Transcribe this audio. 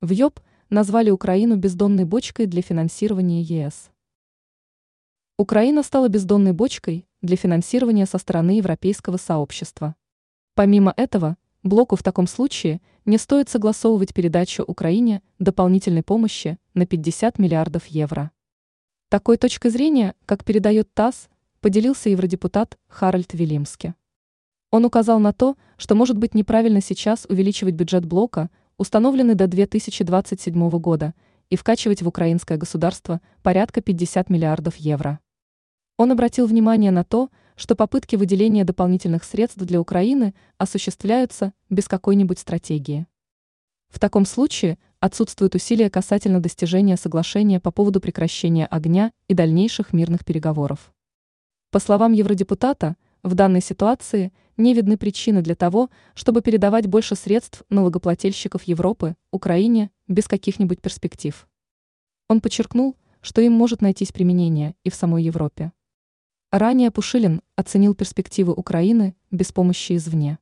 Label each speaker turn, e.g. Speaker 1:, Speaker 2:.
Speaker 1: В ЙОП назвали Украину бездонной бочкой для финансирования ЕС. Украина стала бездонной бочкой для финансирования со стороны европейского сообщества. Помимо этого, блоку в таком случае не стоит согласовывать передачу Украине дополнительной помощи на 50 миллиардов евро. Такой точкой зрения, как передает ТАСС, поделился евродепутат Харальд Вилимски. Он указал на то, что может быть неправильно сейчас увеличивать бюджет блока, установленный до 2027 года, и вкачивать в украинское государство порядка 50 миллиардов евро. Он обратил внимание на то, что попытки выделения дополнительных средств для Украины осуществляются без какой-нибудь стратегии. В таком случае отсутствуют усилия касательно достижения соглашения по поводу прекращения огня и дальнейших мирных переговоров. По словам евродепутата, в данной ситуации не видны причины для того, чтобы передавать больше средств налогоплательщиков Европы Украине без каких-нибудь перспектив. Он подчеркнул, что им может найтись применение и в самой Европе. Ранее Пушилин оценил перспективы Украины без помощи извне.